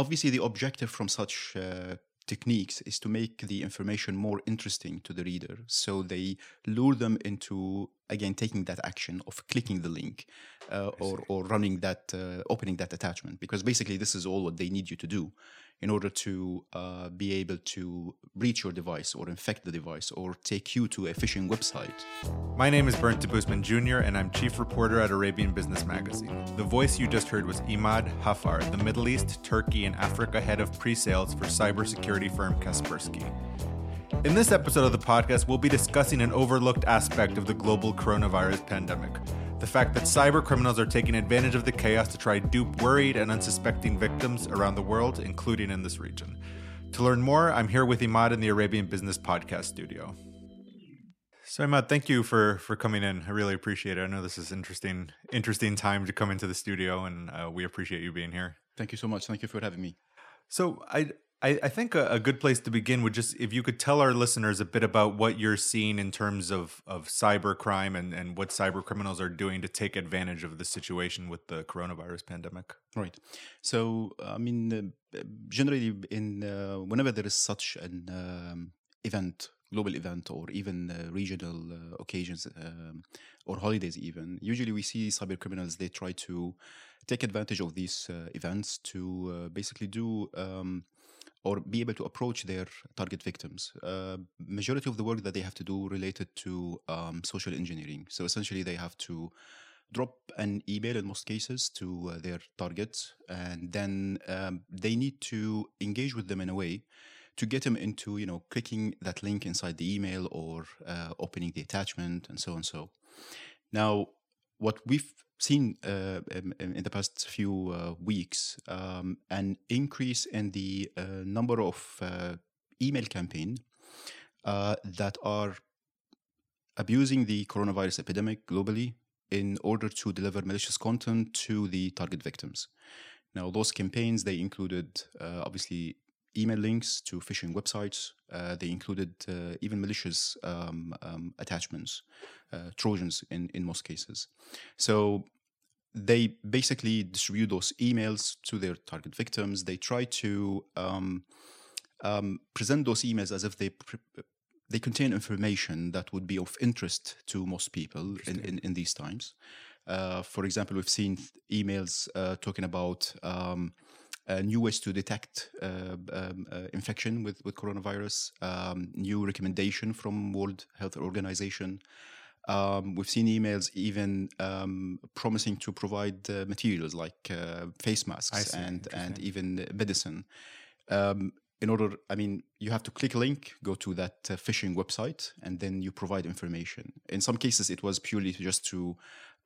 obviously the objective from such uh, techniques is to make the information more interesting to the reader. So they lure them into again taking that action of clicking the link uh, or, or running that uh, opening that attachment. Because basically this is all what they need you to do in order to uh, be able to reach your device or infect the device or take you to a phishing website. My name is Bernd Debusmann Jr., and I'm chief reporter at Arabian Business Magazine. The voice you just heard was Emad Haffar, the Middle East, Turkey, and Africa head of pre sales for cybersecurity firm Kaspersky. In this episode of the podcast, we'll be discussing an overlooked aspect of the global coronavirus pandemic the fact that cyber criminals are taking advantage of the chaos to try dupe worried and unsuspecting victims around the world, including in this region. To learn more, I'm here with Emad in the Arabian Business Podcast studio. So Emad, thank you for for coming in. I really appreciate it. I know this is interesting interesting time to come into the studio, and uh, we appreciate you being here. Thank you so much. Thank you for having me. So I I, I think a, a, good place to begin would just if you could tell our listeners a bit about what you're seeing in terms of of cyber crime and, and what cyber criminals are doing to take advantage of the situation with the coronavirus pandemic. Right. So I mean, uh, generally, in uh, whenever there is such an um, event, global event, or even uh, regional uh, occasions um, or holidays, even usually we see cyber criminals. They try to take advantage of these uh, events to uh, basically do. Um, or be able to approach their target victims. Uh, majority of the work that they have to do related to um, social engineering. So essentially, they have to drop an email in most cases to uh, their targets, and then um, they need to engage with them in a way to get them into you know clicking that link inside the email or uh, opening the attachment and so and so. Now, what we've seen uh, in, the past few uh, weeks um, an increase in the uh, number of uh, email campaign uh, that are abusing the coronavirus epidemic globally in order to deliver malicious content to the target victims. Now, those campaigns they included uh, obviously email links to phishing websites. Uh, they included uh, even malicious um, um, attachments, uh, Trojans in, in most cases. So they basically distribute those emails to their target victims. They try to um, um present those emails as if they pre- they contain information that would be of interest to most people in, in, in, these times. Uh, for example, we've seen emails uh, talking about um, new ways to detect uh, um, uh, infection with, with coronavirus, um, new recommendation from World Health Organization. Um, we've seen emails even um, promising to provide uh, materials like uh, face masks and and even medicine. Um, in order, I mean, you have to click a link, go to that uh, phishing website, and then you provide information. In some cases, it was purely just to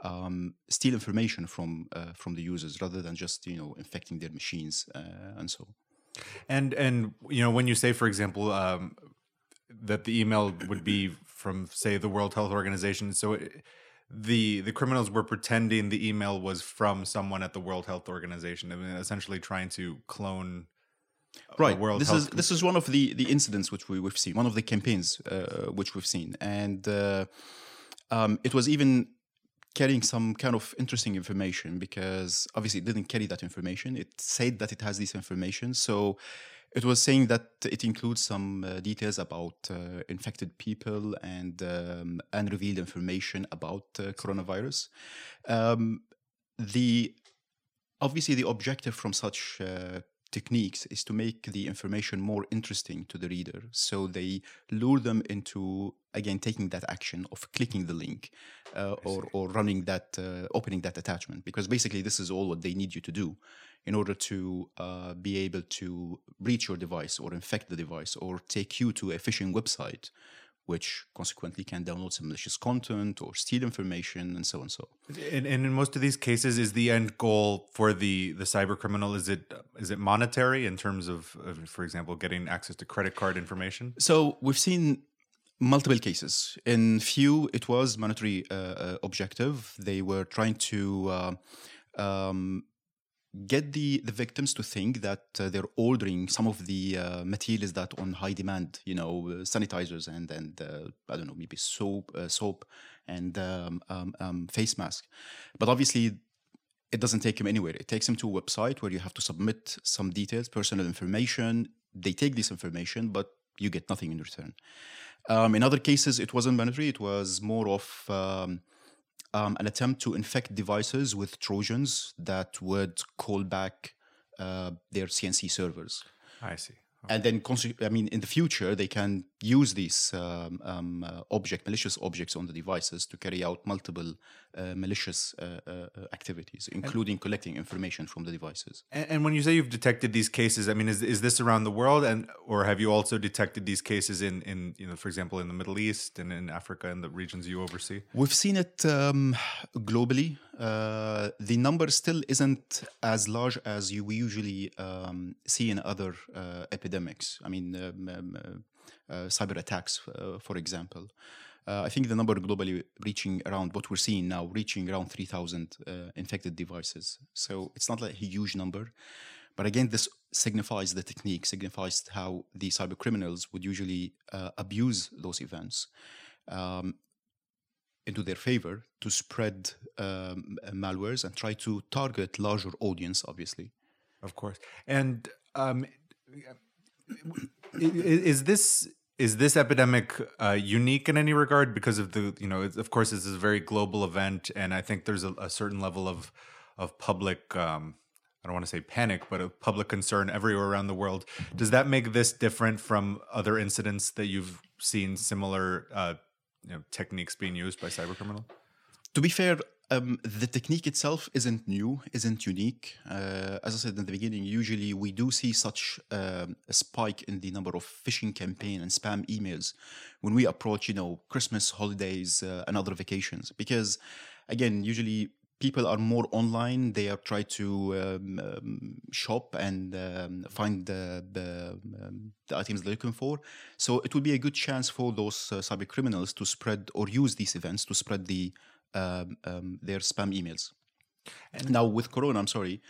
um, steal information from uh, from the users rather than just you know infecting their machines uh, and so. And and you know when you say, for example, um, that the email would be from say the World Health Organization, so. It, the the criminals were pretending the email was from someone at the World Health Organization, I mean, essentially trying to clone right world this is this is one of the the incidents which we, we've seen one of the campaigns uh, which we've seen and uh, um, it was even carrying some kind of interesting information because obviously it didn't carry that information. It said that it has this information. So it was saying that it includes some uh, details about uh, infected people and um, unrevealed information about uh, coronavirus. Um, the obviously the objective from such uh, techniques is to make the information more interesting to the reader. So they lure them into, again, taking that action of clicking the link uh, or, or running that, uh, opening that attachment. Because basically, this is all what they need you to do in order to uh, be able to reach your device or infect the device or take you to a phishing website which consequently can download some malicious content or steal information and so on and so. And, and in most of these cases, is the end goal for the the cyber criminal is it is it monetary in terms of, of for example, getting access to credit card information? So we've seen multiple cases. In few, it was monetary uh, uh, objective. They were trying to uh, um, get the, the victims to think that uh, they're ordering some of the uh, materials that on high demand, you know, uh, sanitizers and and uh, I don't know, maybe soap, uh, soap and um, um, um, face mask. But obviously, it doesn't take him anywhere. It takes him to a website where you have to submit some details, personal information. They take this information, but you get nothing in return. Um, in other cases, it wasn't mandatory. It was more of um, an attempt to infect devices with Trojans that would call back uh, their CNC servers. I see. And then, I mean, in the future, they can use these um, um, uh, object, malicious objects on the devices to carry out multiple uh, malicious uh, uh, activities, including collecting information from the devices. And, and when you say you've detected these cases, I mean, is, is this around the world, and or have you also detected these cases in, in you know, for example, in the Middle East and in Africa and the regions you oversee? We've seen it um, globally. Uh, the number still isn't as large as you usually um, see in other uh, epidemics. I mean, um, um, uh, uh, cyber attacks, uh, for example. I think the number globally reaching around what we're seeing now, reaching around 3,000 uh, infected devices. So it's not like a huge number. But again, this signifies the technique, signifies how the cyber criminals would usually abuse those events. Um, into their favor to spread um, malwares and try to target larger audience obviously Of course. And um, is this is this epidemic uh, unique in any regard because of the you know of course this is a very global event and I think there's a, a certain level of of public um, I don't want to say panic but of public concern everywhere around the world. Does that make this different from other incidents that you've seen similar uh, you know, techniques being used by cybercriminals? to be fair um, the technique itself isn't new isn't unique uh, as i said in the beginning usually we do see such um, a spike in the number of phishing campaign and spam emails when we approach you know christmas holidays uh, and other vacations because again usually people are more online they are try to um, um, shop and um, find the, the, um, the items they're looking for. So it would be a good chance for those uh, cyber criminals to spread or use these events to spread the um, um, their spam emails. Now with corona i'm sorry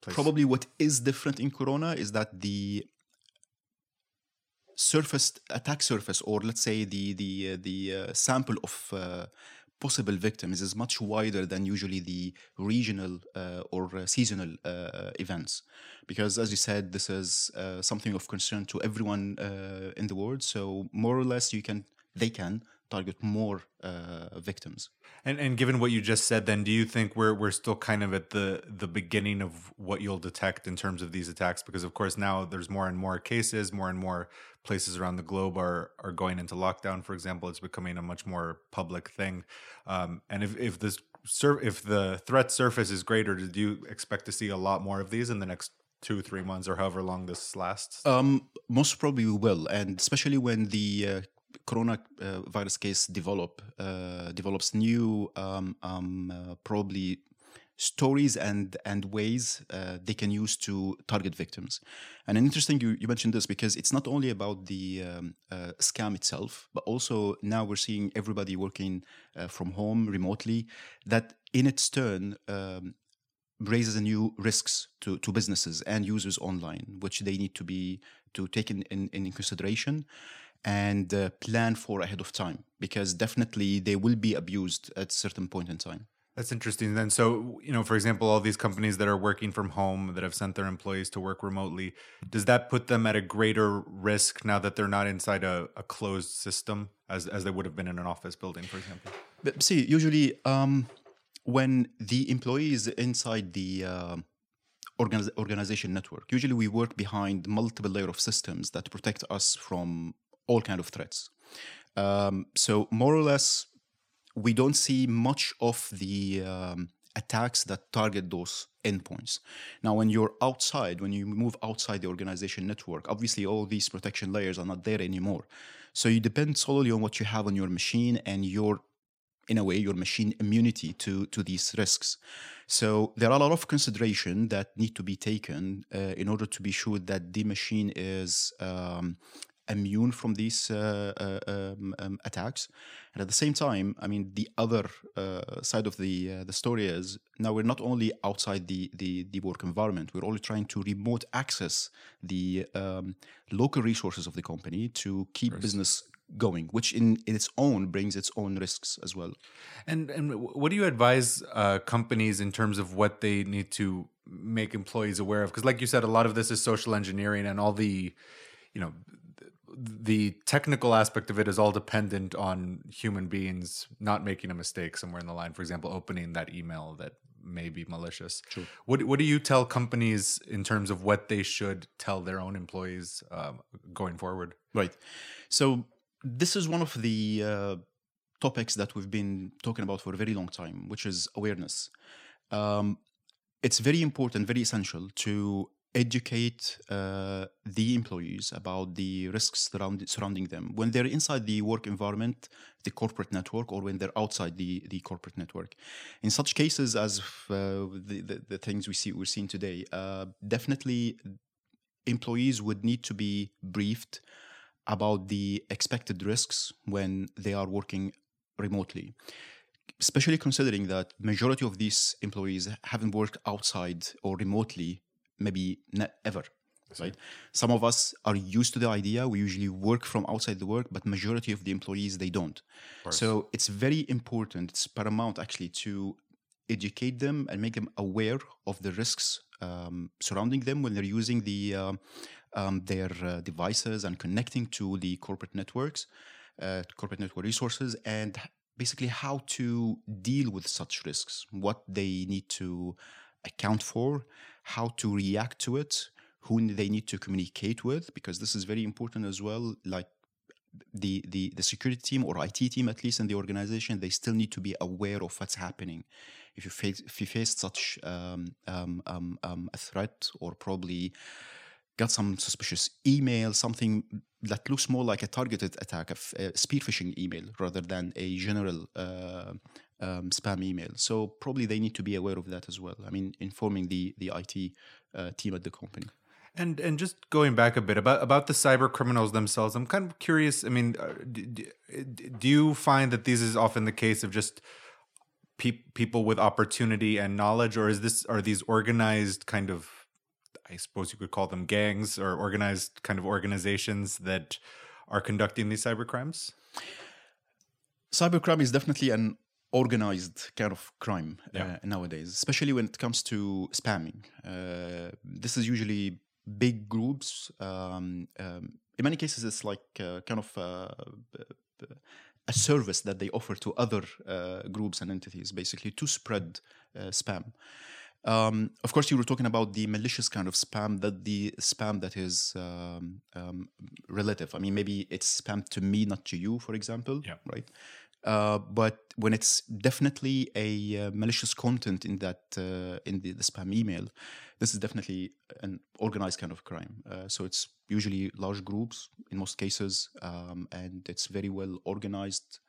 probably what is different in corona is that the surface attack surface or let's say the the uh, the uh, sample of uh, possible victims is much wider than usually the regional uh, or uh, seasonal uh, events. Because as you said this is uh, something of concern to everyone uh, in the world. So more or less you can they can target more uh, victims And and given what you just said, then do you think we're we're still kind of at the the beginning of what you'll detect in terms of these attacks? Because of course now there's more and more cases, more and more places around the globe are are going into lockdown. For example, it's becoming a much more public thing. Um, and if if this sur- if the threat surface is greater, do you expect to see a lot more of these in the next two three months or however long this lasts? Um, most probably we will, and especially when the uh, corona uh, virus case develop uh, develops new um, um, uh, probably stories and and ways uh, they can use to target victims. And interesting you, you mentioned this because it's not only about the um, uh, scam itself, but also now we're seeing everybody working uh, from home remotely. That in its turn um, raises a new risks to, to businesses and users online, which they need to be to take in, in, in consideration and uh, plan for ahead of time because definitely they will be abused at a certain point in time. That's interesting. Then, so you know, for example, all these companies that are working from home that have sent their employees to work remotely, does that put them at a greater risk now that they're not inside a, a closed system as as they would have been in an office building, for example? But see, usually um, when the employees inside the uh, organiz- organization network, usually we work behind multiple layer of systems that protect us from all kind of threats. Um, so more or less, we don't see much of the um, attacks that target those endpoints. Now, when you're outside, when you move outside the organization network, obviously all these protection layers are not there anymore. So you depend solely on what you have on your machine and your in a way your machine immunity to to these risks so there are a lot of consideration that need to be taken uh, in order to be sure that the machine is um, immune from these uh, uh, um, um, attacks and at the same time i mean the other uh, side of the uh, the story is now we're not only outside the the, the work environment we're only trying to remote access the um, local resources of the company to keep business going, which in, in its own brings its own risks as well. And and what do you advise uh, companies in terms of what they need to make employees aware of? Because, like you said, a lot of this is social engineering, and all the, you know, the technical aspect of it is all dependent on human beings not making a mistake somewhere in the line. For example, opening that email that may be malicious. True. What What do you tell companies in terms of what they should tell their own employees um, going forward? Right. So this is one of the uh, topics that we've been talking about for a very long time, which is awareness. Um, it's very important, very essential to educate uh, the employees about the risks surround, surrounding them when they're inside the work environment, the corporate network, or when they're outside the, the corporate network. In such cases as uh, the, the, the, things we see we're seeing today, uh, definitely employees would need to be briefed about the expected risks when they are working remotely especially considering that majority of these employees haven't worked outside or remotely maybe ever right? Some of us are used to the idea we usually work from outside the work but majority of the employees they don't. So it's very important it's paramount actually to educate them and make them aware of the risks um, surrounding them when they're using the uh, um, their uh, devices and connecting to the corporate networks uh, corporate network resources and basically how to deal with such risks what they need to account for how to react to it, who they need to communicate with, because this is very important as well. Like the, the, the security team or IT team, at least in the organization, they still need to be aware of what's happening. If you face, if you face such um, um, um, um a threat or probably got some suspicious email, something that looks more like a targeted attack, a, spear phishing email rather than a general uh, um, spam email. So probably they need to be aware of that as well. I mean, informing the the IT uh, team at the company. And and just going back a bit about about the cyber criminals themselves, I'm kind of curious. I mean, uh, do, do you find that this is often the case of just pe- people with opportunity and knowledge, or is this are these organized kind of I suppose you could call them gangs or organized kind of organizations that are conducting these cyber crimes? Cybercrime is definitely an organized kind of crime yeah. uh, nowadays, especially when it comes to spamming. Uh, this is usually big groups. Um, um, in many cases, it's like uh, kind of uh, a service that they offer to other uh, groups and entities, basically to spread uh, spam. Um, of course, you were talking about the malicious kind of spam, that the spam that is um, um, relative. I mean, maybe it's spam to me, not to you, for example. Yeah. Right. Uh, but when it's definitely a uh, malicious content in that uh, in the, the, spam email, this is definitely an organized kind of crime. Uh, so it's usually large groups in most cases, um, and it's very well organized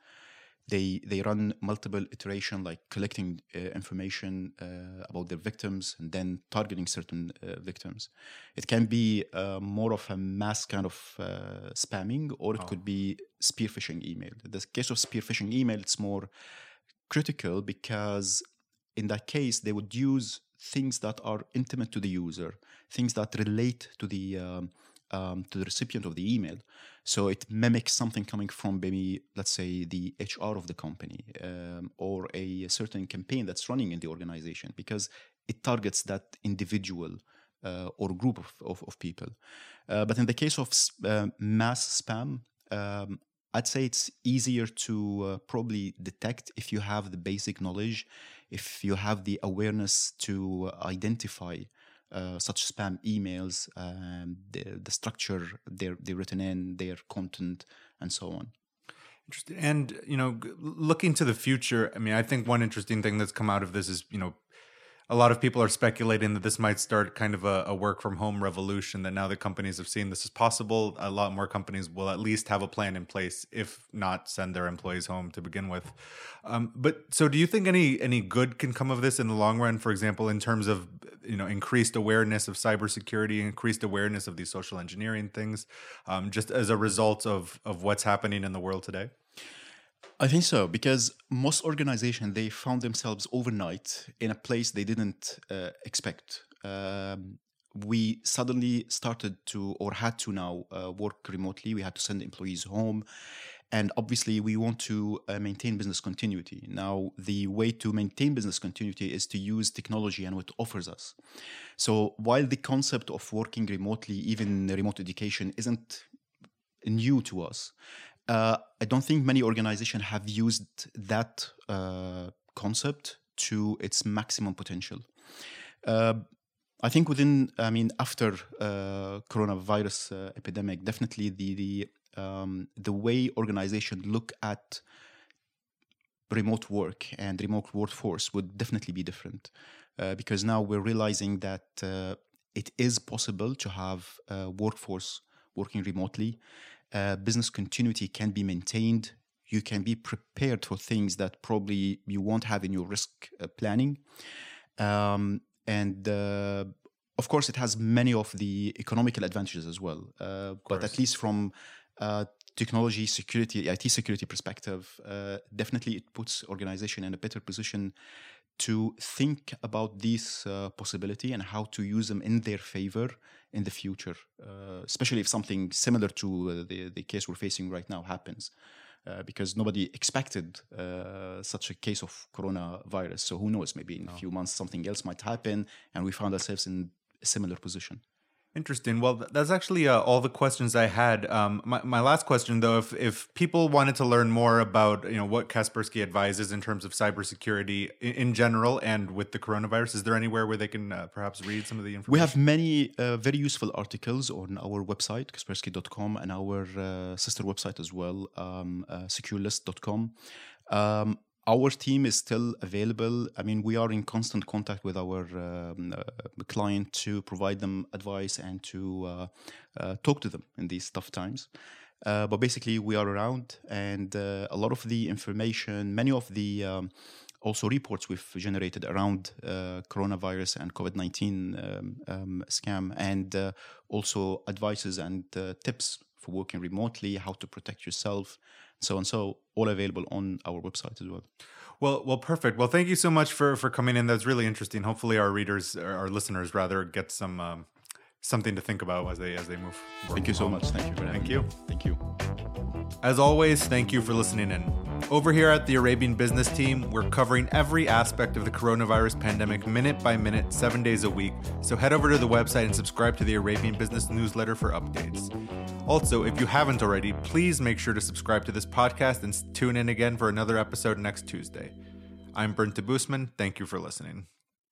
they they run multiple iteration like collecting uh, information uh, about their victims and then targeting certain uh, victims it can be uh, more of a mass kind of uh, spamming or it oh. could be spear phishing email in the case of spear phishing email it's more critical because in that case they would use things that are intimate to the user things that relate to the um, um, to the recipient of the email. So it mimics something coming from maybe, let's say, the HR of the company um, or a certain campaign that's running in the organization because it targets that individual uh, or group of, of, of people. Uh, but in the case of uh, mass spam, um, I'd say it's easier to uh, probably detect if you have the basic knowledge, if you have the awareness to identify uh, such spam emails, um, the, the structure they're, they're written in, their content, and so on. Interesting. And, you know, looking to the future, I mean, I think one interesting thing that's come out of this is, you know, a lot of people are speculating that this might start kind of a, a, work from home revolution that now that companies have seen this is possible a lot more companies will at least have a plan in place if not send their employees home to begin with. Um, but so do you think any any good can come of this in the long run? For example in terms of you know increased awareness of cybersecurity increased awareness of these social engineering things um, just as a result of of what's happening in the world today I think so because most organizations they found themselves overnight in a place they didn't uh, expect. Um, we suddenly started to or had to now uh, work remotely. We had to send employees home. And obviously, we want to uh, maintain business continuity. Now, the way to maintain business continuity is to use technology and what offers us. So, while the concept of working remotely, even remote education, isn't new to us, uh, I don't think many organizations have used that uh, concept to its maximum potential. Uh, I think within, I mean, after uh, coronavirus uh, epidemic, definitely the the um, the way organizations look at remote work and remote workforce would definitely be different uh, because now we're realizing that it is possible to have workforce working remotely. Uh, business continuity can be maintained. You can be prepared for things that probably you won't have in your risk uh, planning. Um, and uh, of course, it has many of the economical advantages as well. Uh, but at least from uh, technology security, IT security perspective, uh, definitely it puts organization in a better position to think about this uh, possibility and how to use them in their favor in the future, uh, especially if something similar to uh, the, the case we're facing right now happens. because nobody expected such a case of coronavirus. So who knows? Maybe in no. a few months something else might happen, and we found ourselves in a similar position. Interesting. Well, that's actually uh, all the questions I had. Um, my, my last question, though, if, if people wanted to learn more about you know what Kaspersky advises in terms of cybersecurity in, in general and with the coronavirus, is there anywhere where they can uh, perhaps read some of the information? We have many uh, very useful articles on our website, kaspersky.com, and our uh, sister website as well, um, uh, securelist.com. Um, our team is still available. I mean, we are in constant contact with our um, uh, client to provide them advice and to uh, uh, talk to them in these tough times. Uh, but basically, we are around, and uh, a lot of the information, many of the um, also reports we've generated around uh, coronavirus and COVID 19 um, um, scam, and also advices and tips for working remotely, how to protect yourself, so and so, all available on our website as well. Well, well, perfect. Well, thank you so much for for coming in. That's really interesting. Hopefully, our readers, our listeners, rather, get some um, something to think about as they as they move. Thank you so much. Thank you. thank you. Thank you. As always, thank you for listening in. Over here at the Arabian Business Team, we're covering every aspect of the coronavirus pandemic minute by minute, seven days a week. So head over to the website and subscribe to the Arabian Business newsletter for updates. Also, if you haven't already, please make sure to subscribe to this podcast and tune in again for another episode next Tuesday. I'm Bernd Busman. Thank you for listening.